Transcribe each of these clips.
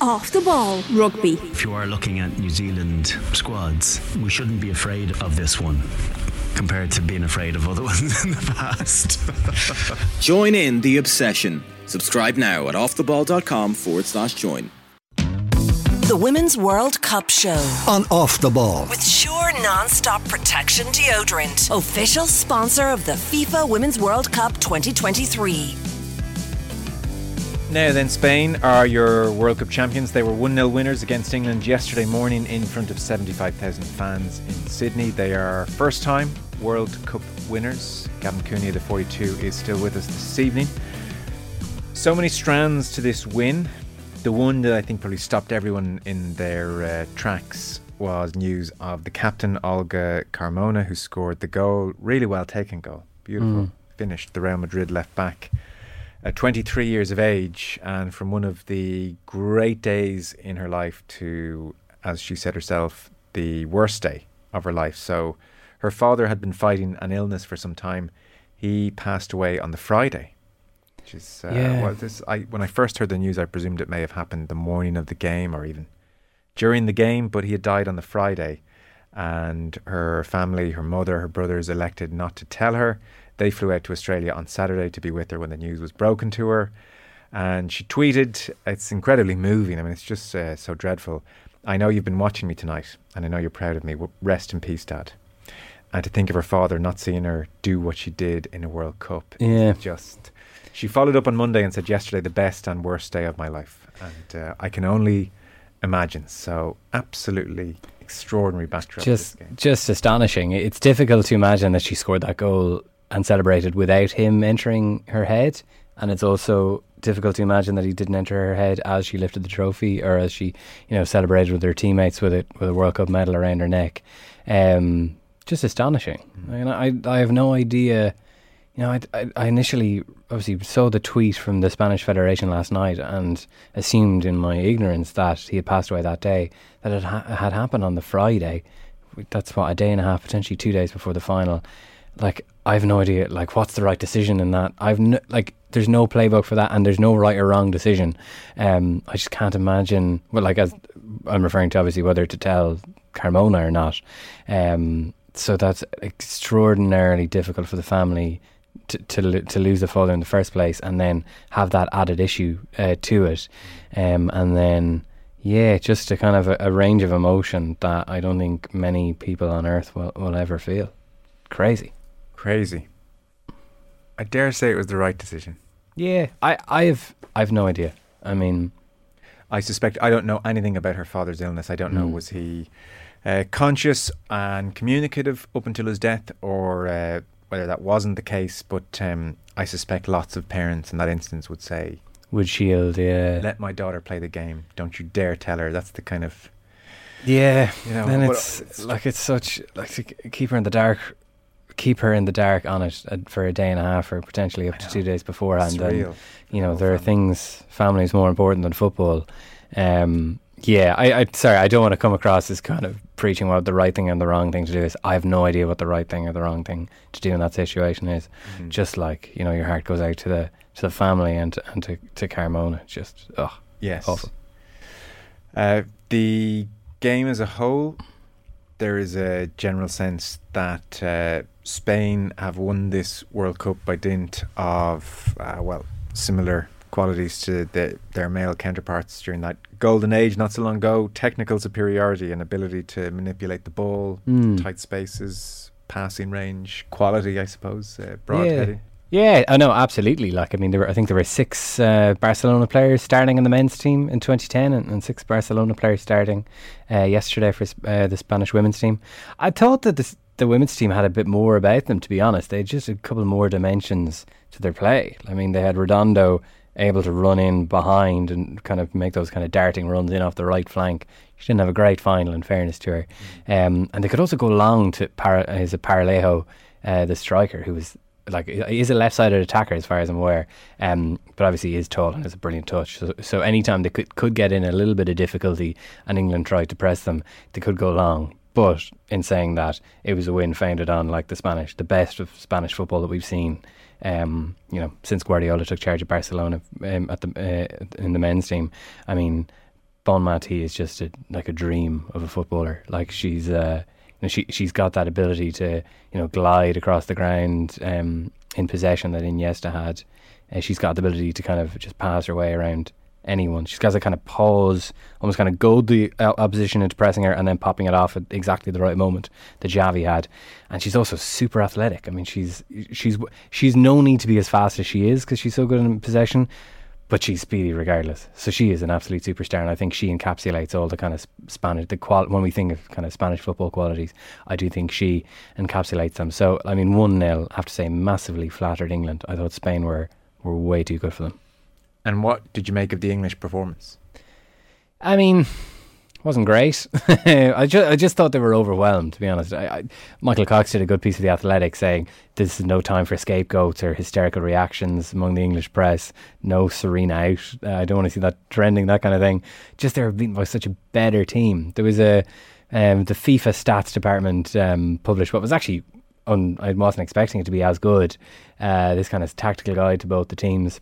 Off the ball rugby. If you are looking at New Zealand squads, we shouldn't be afraid of this one compared to being afraid of other ones in the past. Join in the obsession. Subscribe now at offtheball.com forward slash join. The Women's World Cup Show on Off the Ball. with Sure Non-Stop Protection Deodorant, official sponsor of the FIFA Women's World Cup 2023. Now then, Spain are your World Cup champions. They were 1 0 winners against England yesterday morning in front of 75,000 fans in Sydney. They are first time World Cup winners. Gavin Cooney, the 42, is still with us this evening. So many strands to this win. The one that I think probably stopped everyone in their uh, tracks was news of the captain, Olga Carmona, who scored the goal. Really well taken goal. Beautiful. Finished the Real Madrid left back at 23 years of age and from one of the great days in her life to, as she said herself, the worst day of her life. So her father had been fighting an illness for some time. He passed away on the Friday. Which is, uh, Yeah. well, this, I, when I first heard the news, I presumed it may have happened the morning of the game or even during the game, but he had died on the Friday. And her family, her mother, her brothers elected not to tell her. They flew out to Australia on Saturday to be with her when the news was broken to her. And she tweeted, it's incredibly moving. I mean, it's just uh, so dreadful. I know you've been watching me tonight, and I know you're proud of me. Rest in peace, Dad. And to think of her father not seeing her do what she did in a World Cup. Yeah. Just. She followed up on Monday and said, yesterday, the best and worst day of my life. And uh, I can only imagine. So, absolutely extraordinary backdrop. just just astonishing. It's difficult to imagine that she scored that goal and celebrated without him entering her head, and it's also difficult to imagine that he didn't enter her head as she lifted the trophy or as she, you know, celebrated with her teammates with it with a World Cup medal around her neck. Um, just astonishing. I, mean, I I have no idea. You know, I, I, I initially obviously saw the tweet from the Spanish Federation last night and assumed in my ignorance that he had passed away that day, that it ha- had happened on the Friday. That's what, a day and a half, potentially two days before the final. Like, I have no idea, like, what's the right decision in that? I've, no, like, there's no playbook for that and there's no right or wrong decision. Um, I just can't imagine, well, like, as I'm referring to obviously whether to tell Carmona or not. Um, so that's extraordinarily difficult for the family to to, to lose the father in the first place, and then have that added issue uh, to it, um, and then yeah, just a kind of a, a range of emotion that I don't think many people on earth will, will ever feel. Crazy. Crazy. I dare say it was the right decision. Yeah, I I've I've no idea. I mean, I suspect I don't know anything about her father's illness. I don't know Mm. was he uh, conscious and communicative up until his death, or uh, whether that wasn't the case. But um, I suspect lots of parents in that instance would say, would shield. Yeah, "Let my daughter play the game. Don't you dare tell her." That's the kind of yeah. you know. and but it's, like it's such like to keep her in the dark. Keep her in the dark on it uh, for a day and a half, or potentially up to two days beforehand. and you know there are things family is more important than football um yeah I, I sorry i don't want to come across as kind of preaching what the right thing and the wrong thing to do is i have no idea what the right thing or the wrong thing to do in that situation is Mhm. just like you know your heart goes out to the to the family and and to to carmona just oh yes. awful. Uh, the game as a whole, there is a general sense that uh, Spain have won this World Cup by dint of, uh, well, similar qualities to the, their male counterparts during that golden age not so long ago technical superiority and ability to manipulate the ball, Mm. tight spaces, passing range, quality, I suppose, uh, broad Yeah. heading. Yeah, I know absolutely. Like, I mean, there were, I think there were six uh, Barcelona players starting in the men's team in 2010, and, and six Barcelona players starting uh, yesterday for uh, the Spanish women's team. I thought that this, the women's team had a bit more about them. To be honest, they had just a couple more dimensions to their play. I mean, they had Redondo able to run in behind and kind of make those kind of darting runs in off the right flank. She didn't have a great final, in fairness to her. Um, and they could also go long to Para, his Paralluelo, uh, the striker, who was like he is a left-sided attacker as far as I'm aware. Um, but obviously he is tall and has a brilliant touch. So, so anytime they could could get in a little bit of difficulty and England tried to press them, they could go long. But in saying that, it was a win founded on like the Spanish, the best of Spanish football that we've seen. Um, you know, since Guardiola took charge of Barcelona um, at the uh, in the men's team. I mean, Bonmati is just a, like a dream of a footballer. Like she's, uh, know, she she's got that ability to you know glide across the ground um, in possession that Iniesta had. Uh, she's got the ability to kind of just pass her way around anyone. She's got to kind of pause, almost kind of goad the opposition into pressing her and then popping it off at exactly the right moment that Xavi had. And she's also super athletic. I mean, she's she's she's no need to be as fast as she is because she's so good in possession but she's speedy regardless. So she is an absolute superstar, and I think she encapsulates all the kind of Spanish the qual. When we think of kind of Spanish football qualities, I do think she encapsulates them. So I mean, one 0 I have to say, massively flattered England. I thought Spain were were way too good for them. And what did you make of the English performance? I mean, wasn't great. I just I just thought they were overwhelmed. To be honest, I, I, Michael Cox did a good piece of the Athletic saying this is no time for scapegoats or hysterical reactions among the English press. No Sarina out. Uh, I don't want to see that trending, that kind of thing. Just they're beaten by such a better team. There was a um, the FIFA stats department um, published what was actually un, I wasn't expecting it to be as good. Uh, this kind of tactical guide to both the teams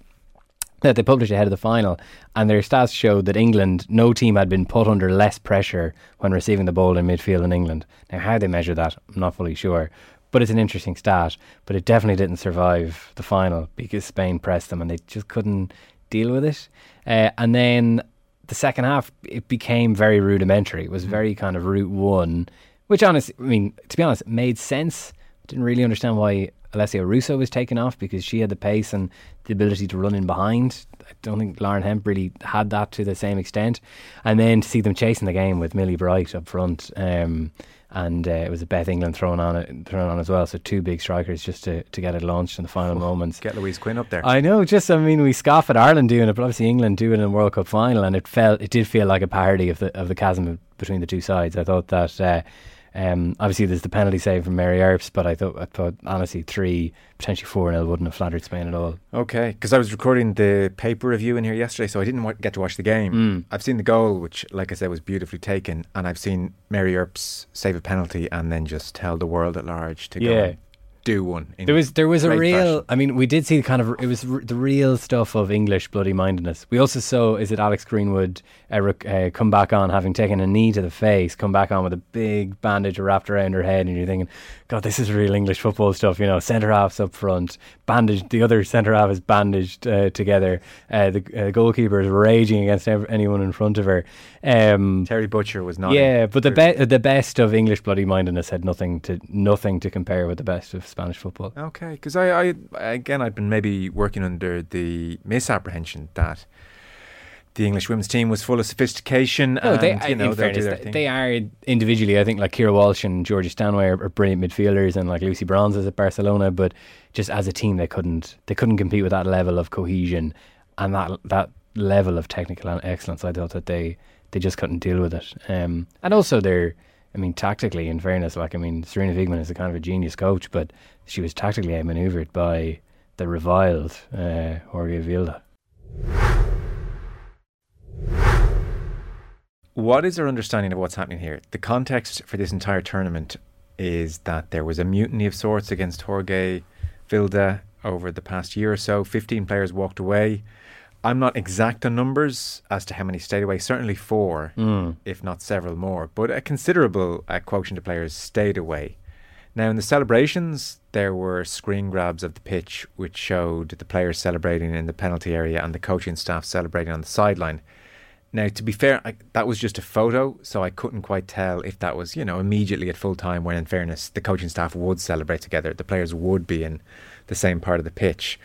that they published ahead of the final, and their stats showed that England, no team had been put under less pressure when receiving the ball in midfield in England. Now, how they measure that, I'm not fully sure, but it's an interesting stat. But it definitely didn't survive the final because Spain pressed them and they just couldn't deal with it. Uh, and then the second half, it became very rudimentary. It was very kind of route one, which, honestly, I mean, to be honest, made sense. Didn't really understand why Alessia Russo was taken off because she had the pace and the ability to run in behind. I don't think Lauren Hemp really had that to the same extent. And then to see them chasing the game with Millie Bright up front, um, and uh, it was a Beth England thrown on it, thrown on as well. So two big strikers just to, to get it launched in the final moments. Get Louise Quinn up there. I know. Just I mean, we scoff at Ireland doing it, but obviously England doing it in a World Cup final, and it felt it did feel like a parody of the of the chasm between the two sides. I thought that. Uh, um, obviously, there's the penalty save from Mary Earps, but I thought, I thought honestly, three, potentially four nil wouldn't have flattered Spain at all. Okay, because I was recording the paper review in here yesterday, so I didn't w- get to watch the game. Mm. I've seen the goal, which, like I said, was beautifully taken, and I've seen Mary Earps save a penalty and then just tell the world at large to Yeah. go do one. in There was there was a real. fashion. I mean, we did see the kind of it was the real stuff of English bloody mindedness. We also saw is it Alex Greenwood uh, uh, come back on having taken a knee to the face, come back on with a big bandage wrapped around her head, and you're thinking, God, this is real English football stuff. You know, centre halves up front, bandaged. The other centre half is bandaged uh, together. Uh, the uh, goalkeeper is raging against ev- anyone in front of her. Um, Terry Butcher was not. yeah, but the be- the best of English bloody mindedness had nothing to nothing to compare with the best of Spanish football. Okay, because I, I, again, I'd been maybe working under the misapprehension that the English women's team was full of sophistication. No, and, they, you know, in fairness, they, they are individually. I think like Keira Walsh and Georgia Stanway are, are brilliant midfielders, and like Lucy Bronze is at Barcelona. But just as a team, they couldn't they couldn't compete with that level of cohesion and that that level of technical excellence. I thought that they they just couldn't deal with it. Um, and also they're. I mean, tactically, in fairness, like I mean, Sarina Wiegman is a kind of a genius coach, but she was tactically outmaneuvered by the reviled uh, Jorge Vilda. What is our understanding of what's happening here? The context for this entire tournament is that there was a mutiny of sorts against Jorge Vilda over the past year or so. 15 players walked away. I'm not exact on numbers as to how many stayed away. Certainly four, Mm. if not several more. But a considerable uh, quotient of players stayed away. Now, in the celebrations, there were screen grabs of the pitch which showed the players celebrating in the penalty area and the coaching staff celebrating on the sideline. Now, to be fair, I, that was just a photo, so I couldn't quite tell if that was, you know, immediately at full time. When, in fairness, the coaching staff would celebrate together, the players would be in the same part of the pitch.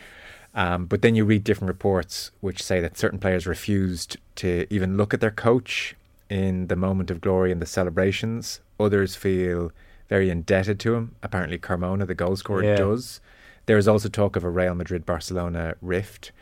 Um, but then you read different reports which say that certain players refused to even look at their coach in the moment of glory and the celebrations. Others feel very indebted to him. Apparently, Carmona, the goal scorer, Yeah. does. There is also talk of a Real Madrid Barcelona rift.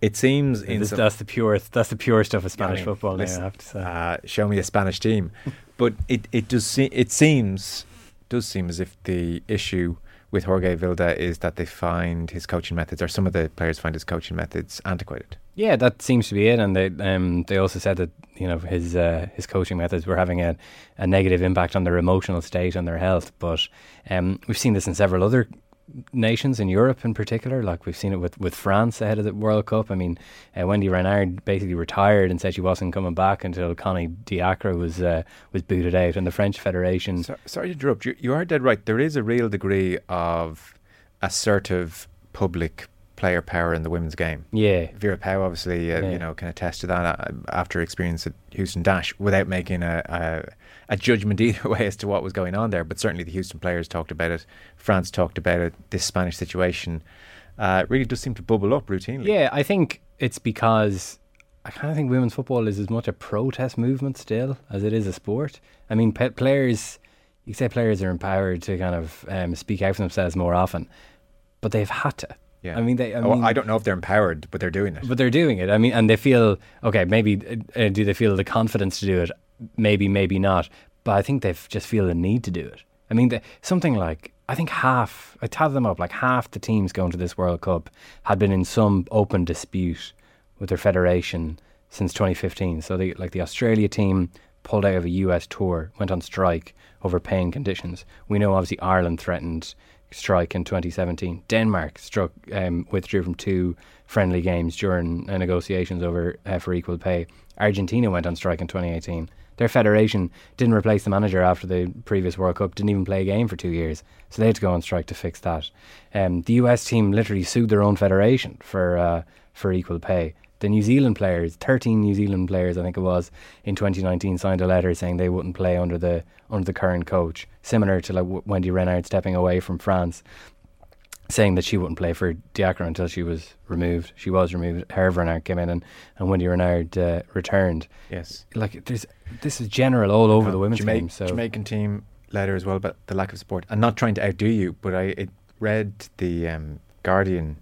It seems in This- that's the pure that's the pure stuff of I Spanish mean, football. Now, I have to say. uh, show me a Spanish team. but it, it does se- it seems does seem as if the issue with Jorge Vilda is that they find his coaching methods, or some of the players find his coaching methods antiquated. Yeah, that seems to be it. And they um, they also said that you know his uh, his coaching methods were having a, a negative impact on their emotional state and their health. But um, we've seen this in several other nations in Europe in particular. Like we've seen it with, with France ahead of the World Cup. I mean, uh, Wendy Renard basically retired and said she wasn't coming back until Connie Diacre was uh, was booted out, and the French Federation. So, sorry to interrupt. You, you are dead right. There is a real degree of assertive public player power in the women's game. Yeah, Vera Pauw obviously, uh, Yeah. you know, can attest to that uh, after experience at Houston Dash, without making a, a a judgment either way as to what was going on there. But certainly the Houston players talked about it. France talked about it. This Spanish situation uh, really does seem to bubble up routinely. Yeah, I think it's because I kind of think women's football is as much a protest movement still as it is a sport. I mean, pe- players, you say players are empowered to kind of um, speak out for themselves more often, but they've had to. Yeah. I mean, they. I, Oh, mean, I don't know if they're empowered, but they're doing it. but they're doing it. I mean, and they feel okay. Maybe uh, do they feel the confidence to do it? Maybe, maybe not. But I think they just feel the need to do it. I mean, the, something like I think half. I tallied them up. Like half the teams going to this World Cup had been in some open dispute with their federation since 2015. So, they, like the Australia team pulled out of a US tour, went on strike over paying conditions. We know obviously Ireland threatened strike in 2017. Denmark struck um, withdrew from two friendly games during uh, negotiations over uh, for equal pay. Argentina went on strike in 2018. Their federation didn't replace the manager after the previous World Cup. Didn't even play a game for two years, so they had to go on strike to fix that. Um, the US team literally sued their own federation for uh, for equal pay. The New Zealand players, 13 New Zealand players, I think it was, in 2019, signed a letter saying they wouldn't play under the under the current coach, similar to like Wendy Renard stepping away from France saying that she wouldn't play for Diacre until she was removed. She was removed. Herve Renard came in and, and Wendy Renard uh, returned. yes. Like there's this is general all over the women's Jamaic- game. So Jamaican team letter as well but the lack of support. I'm not trying to outdo you, but I it read the um, Guardian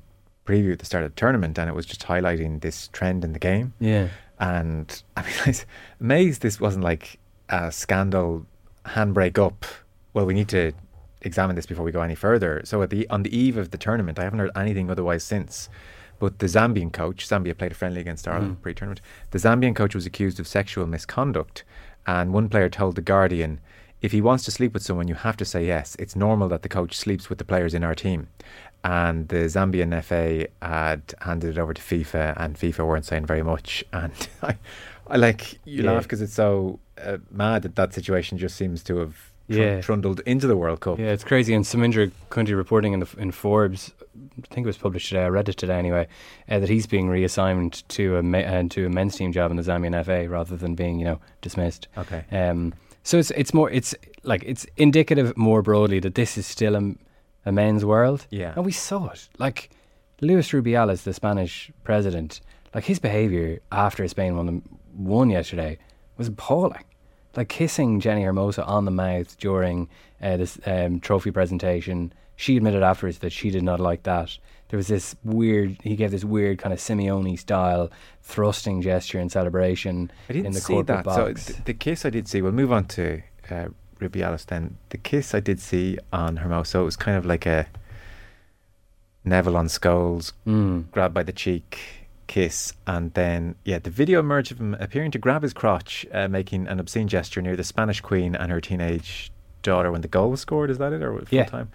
preview at the start of the tournament, and it was just highlighting this trend in the game. yeah, And I mean, I was amazed this wasn't like a scandal handbrake up. Well, we need to examine this before we go any further. So at the on the eve of the tournament, I haven't heard anything otherwise since. But the Zambian coach, Zambia played a friendly against Ireland pre-tournament. The Zambian coach was accused of sexual misconduct, and one player told the Guardian, "If he wants to sleep with someone, you have to say yes. It's normal that the coach sleeps with the players in our team." And the Zambian FA had handed it over to FIFA, and FIFA weren't saying very much. And I, I like you Yeah. laugh because it's so uh, mad that that situation just seems to have Yeah. trundled into the World Cup. yeah, it's crazy. And Samindra Kunti reporting in the in Forbes, I think it was published today. I read it today anyway, uh, that he's being reassigned to a me- uh, to a men's team job in the Zambian FA rather than being you know dismissed. Okay. Um, so it's it's more it's like it's indicative more broadly that this is still a, a men's world. Yeah. and we saw it. Like Luis Rubiales, the Spanish president, like his behaviour after Spain won the won yesterday was appalling. Like kissing Jenny Hermoso on the mouth during uh, this um, trophy presentation. She admitted afterwards that she did not like that. There was this weird. He gave this weird kind of Simeone style thrusting gesture in celebration I didn't in the see that. So th- the kiss I did see. We'll move on to uh, Rubiales then. The kiss I did see on Hermoso it was kind of like a Neville on Scholes, Mm. grab by the cheek kiss, and then yeah, the video emerged of him appearing to grab his crotch, uh, making an obscene gesture near the Spanish Queen and her teenage daughter when the goal was scored. Is that it or full Yeah. time?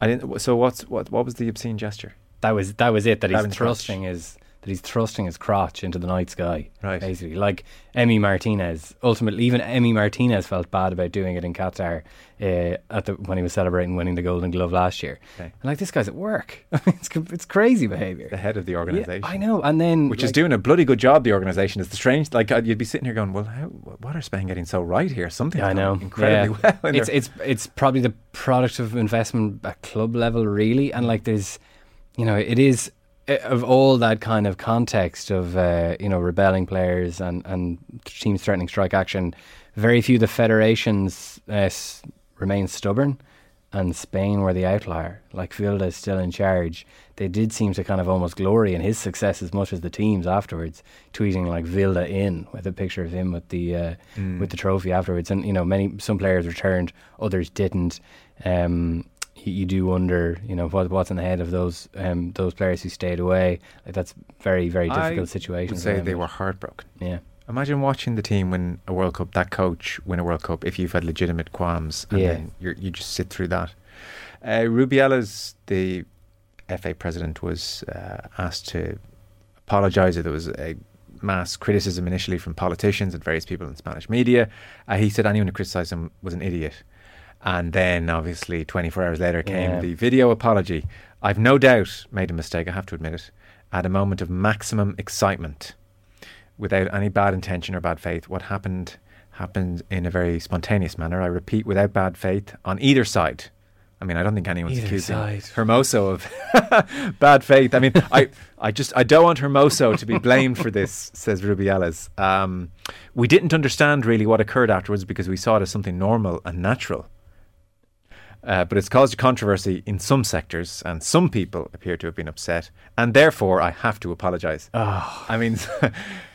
I didn't. So what's what? What was the obscene gesture? That was that was it. That he's Grabbing thrusting his that he's thrusting his crotch into the night sky. Right. Basically, like Emi Martinez. Ultimately, even Emi Martinez felt bad about doing it in Qatar uh, at the when he was celebrating winning the Golden Glove last year. Okay. And like this guy's at work. It's it's crazy behavior. The head of the Yeah, organization. I know. And then which is doing a bloody good job. The organisation is the strange. Like uh, you'd be sitting here going, "Well, how, what are Spain getting so right here? Something Yeah, I know. incredibly Yeah. well." It's it's it's probably the product of investment at club level, really, and like there's, you know, it is of all that kind of context of uh, you know rebelling players and and teams threatening strike action. Very few of the federations uh, s- remain stubborn, and Spain were the outlier. Like Vilda is still in charge. They did seem to kind of almost glory in his success as much as the teams afterwards, tweeting like Vilda in with a picture of him with the uh, with the trophy afterwards. And you know, many some players returned, others didn't. Um, you, you do wonder, you know, what, what's in the head of those um, those players who stayed away. Like that's very very difficult I situation. would say they were heartbroken. Yeah. Imagine watching the team win a World Cup, that coach win a World Cup. If you've had legitimate qualms, and Yeah. then you just sit through that. Uh, Rubiales, the FA president, was uh, asked to apologise. There was a mass criticism initially from politicians and various people in Spanish media. Uh, he said anyone who criticised him was an idiot. And then, obviously, 24 hours later came Yeah. the video apology. I've no doubt made a mistake, I have to admit it, at a moment of maximum excitement without any bad intention or bad faith. What happened happened in a very spontaneous manner. I repeat, without bad faith on either side. I mean, I don't think anyone's Either accusing side. Hermoso of bad faith. I mean, I, I just I don't want Hermoso to be blamed for this, says Rubiales. Um, we didn't understand really what occurred afterwards because we saw it as something normal and natural. Uh, but it's caused a controversy in some sectors, and some people appear to have been upset, and therefore I have to apologise. Oh, I mean,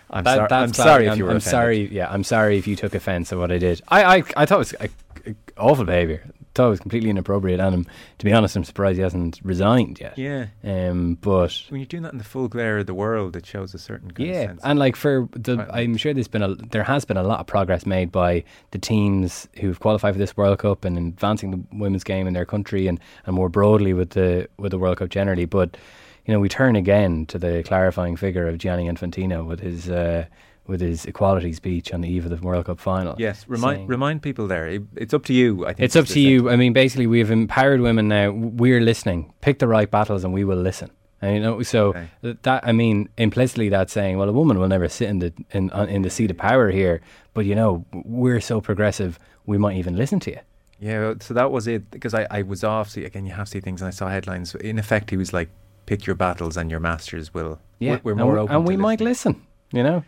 I'm, that, sorry. I'm sorry if I'm, you were I'm sorry. Yeah, I'm sorry if you took offence at what I did. I, I, I thought it was uh, uh, awful behaviour. Thought it was completely inappropriate, and um, to be honest, I'm surprised he hasn't resigned yet. Yeah, Um, but when you're doing that in the full glare of the world, it shows a certain yeah, sense. and like for the, Right. I'm sure there's been a there has been a lot of progress made by the teams who've qualified for this World Cup and advancing the women's game in their country and, and more broadly with the with the World Cup generally. But you know, we turn again to the clarifying figure of Gianni Infantino with his uh, with his equality speech on the eve of the World Cup final. yes, remind saying- remind people there. It, it's up to you. I think It's up to you. I mean, basically, we've empowered women now. We're listening. Pick the right battles, and we will listen. And, you know, so Okay. that I mean, implicitly, that's saying, well, a woman will never sit in the in in the seat of power here. But you know, we're so progressive, we might even listen to you. Yeah, so that was it. Because I, I was off. See, again, you have to see things, and I saw headlines. In effect, he was like, "Pick your battles, and your masters will." Yeah, we're, we're and, more we- open, and we might listen. You know,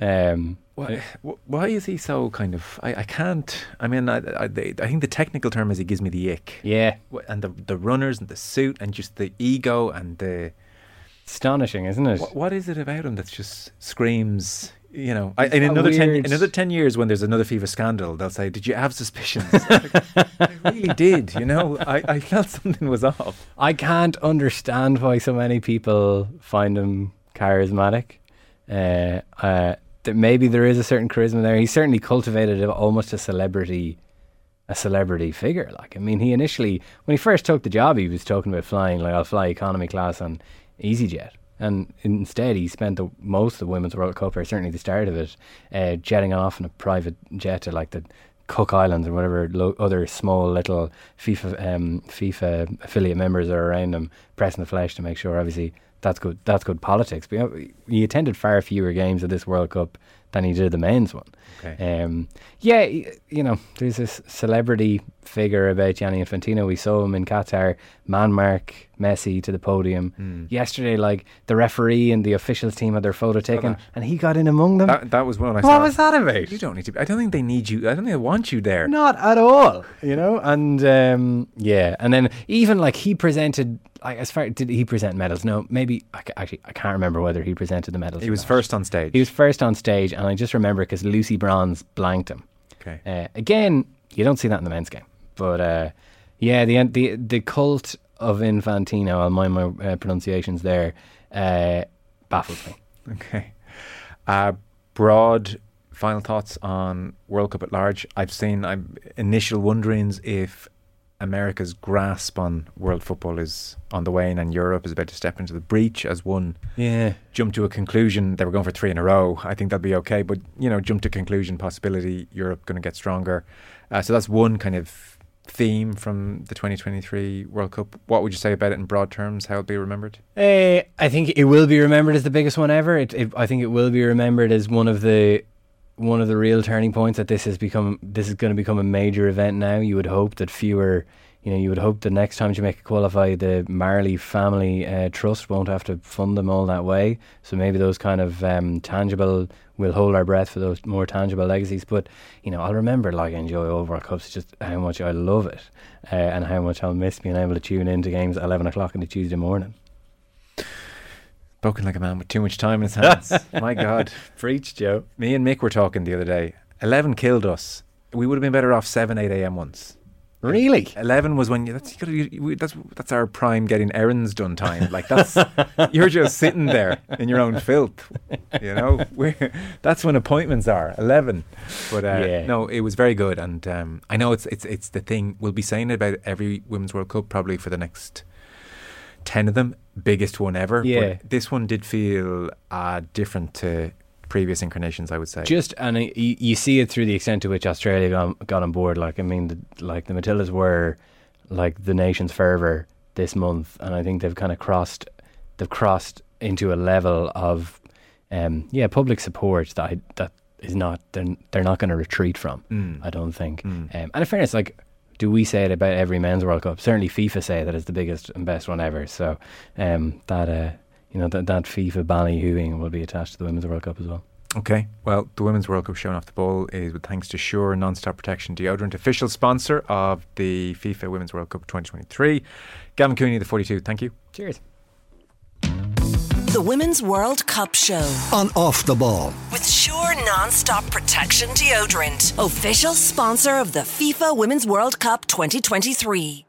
um, Why, why is he so kind of? I, I can't. I mean, I, I, I think the technical term is he gives me the ick. yeah, And the the runners and the suit and just the ego and the astonishing, isn't it? what, what is it about him that just screams? You know, I, in another ten weird- another ten years when there's another FIFA scandal, they'll say, "Did you have suspicions?" Like, I really did. You know, I, I felt something was off. I can't understand why so many people find him charismatic. Uh, uh, that maybe there is a certain charisma there. He certainly cultivated a, almost a celebrity, a celebrity figure. Like, I mean, he initially, when he first took the job, he was talking about flying like I'll fly economy class on EasyJet, and instead he spent the most of the Women's World Cup, or certainly the start of it, uh, jetting off in a private jet to like the Cook Islands or whatever lo- other small little FIFA um, FIFA affiliate members are around him, pressing the flesh to make sure. Obviously, that's good. That's good politics. But you know, he attended far fewer games of this World Cup than he did the men's one. Okay. Um, yeah, you know, there's this celebrity figure about Gianni Infantino. We saw him in Qatar, man mark Messi to the podium. Yesterday, like the referee and the officials team had their photo taken, and he got in among them. That, that was one I what was that about? You don't need to. I don't think they need you. I don't think they want you there. Not at all, you know. And um, yeah, and then even like he presented, like as far did he present medals? No, maybe I actually I can't remember whether he presented the medals. He was not. first on stage. He was first on stage, and I just remember because Lucy Bronze blanked him. okay. Uh, again, you don't see that in the men's game, but uh, yeah, the the the cult of Infantino. I'll mind my uh, pronunciations there. Uh, baffles me. Okay. Uh, broad final thoughts on World Cup at large. I've seen I'm initial wonderings if America's grasp on world football is on the wane and Europe is about to step into the breach as one Yeah, jump to a conclusion they were going for three in a row. I think that'll be okay, but you know, jump to conclusion possibility Europe going to get stronger. Uh, so that's one kind of theme from the 2023 World Cup. What would you say about it in broad terms? How it'll be remembered? Uh, I think it will be remembered as the biggest one ever. It, it, I think it will be remembered as one of the one of the real turning points that this has become. This is going to become a major event now. You would hope that fewer, you know, you would hope the next time Jamaica qualify, the Marley Family uh, Trust won't have to fund them all that way. So maybe those kind of um, tangible. We'll hold our breath for those more tangible legacies. But you know, I'll remember like I enjoy all World Cups, just how much I love it, uh, and how much I'll miss being able to tune into games at eleven o'clock on a Tuesday morning. Spoken like a man with too much time in his hands. My God. Preach, Joe. Me and Mick were talking the other day. 11 killed us. We would have been better off 7, 8 a.m. once. Really? Eleven was when you, that's you gotta, that's that's our prime getting errands done time. Like that's you're just sitting there in your own filth. You know, We're, that's when appointments are eleven. But uh, Yeah. no, it was very good, and um, I know it's it's it's the thing we'll be saying about every Women's World Cup probably for the next ten of them, biggest one ever. Yeah. But this one did feel uh, different to previous incarnations. I would say. Just and you, you see it through the extent to which Australia got, got on board. Like I mean, the, like the Matildas were like the nation's fervor this month, and I think they've kind of crossed they've crossed into a level of um, yeah public support that I, that is not they're, they're not going to retreat from. Mm. I don't think. Um, and in fairness, like. Do we say it about every men's World Cup? Certainly, FIFA say that it's the biggest and best one ever. So, um, that uh, you know that that FIFA ballyhooing will be attached to the Women's World Cup as well. Okay, well, the Women's World Cup showing off the ball is with thanks to Sure Non-Stop Protection Deodorant, official sponsor of the FIFA Women's World Cup 2023. Gavin Cooney, the 42, thank you. Cheers. The Women's World Cup Show on Off the Ball. with Sure Non-Stop Protection Deodorant, official sponsor of the FIFA Women's World Cup 2023.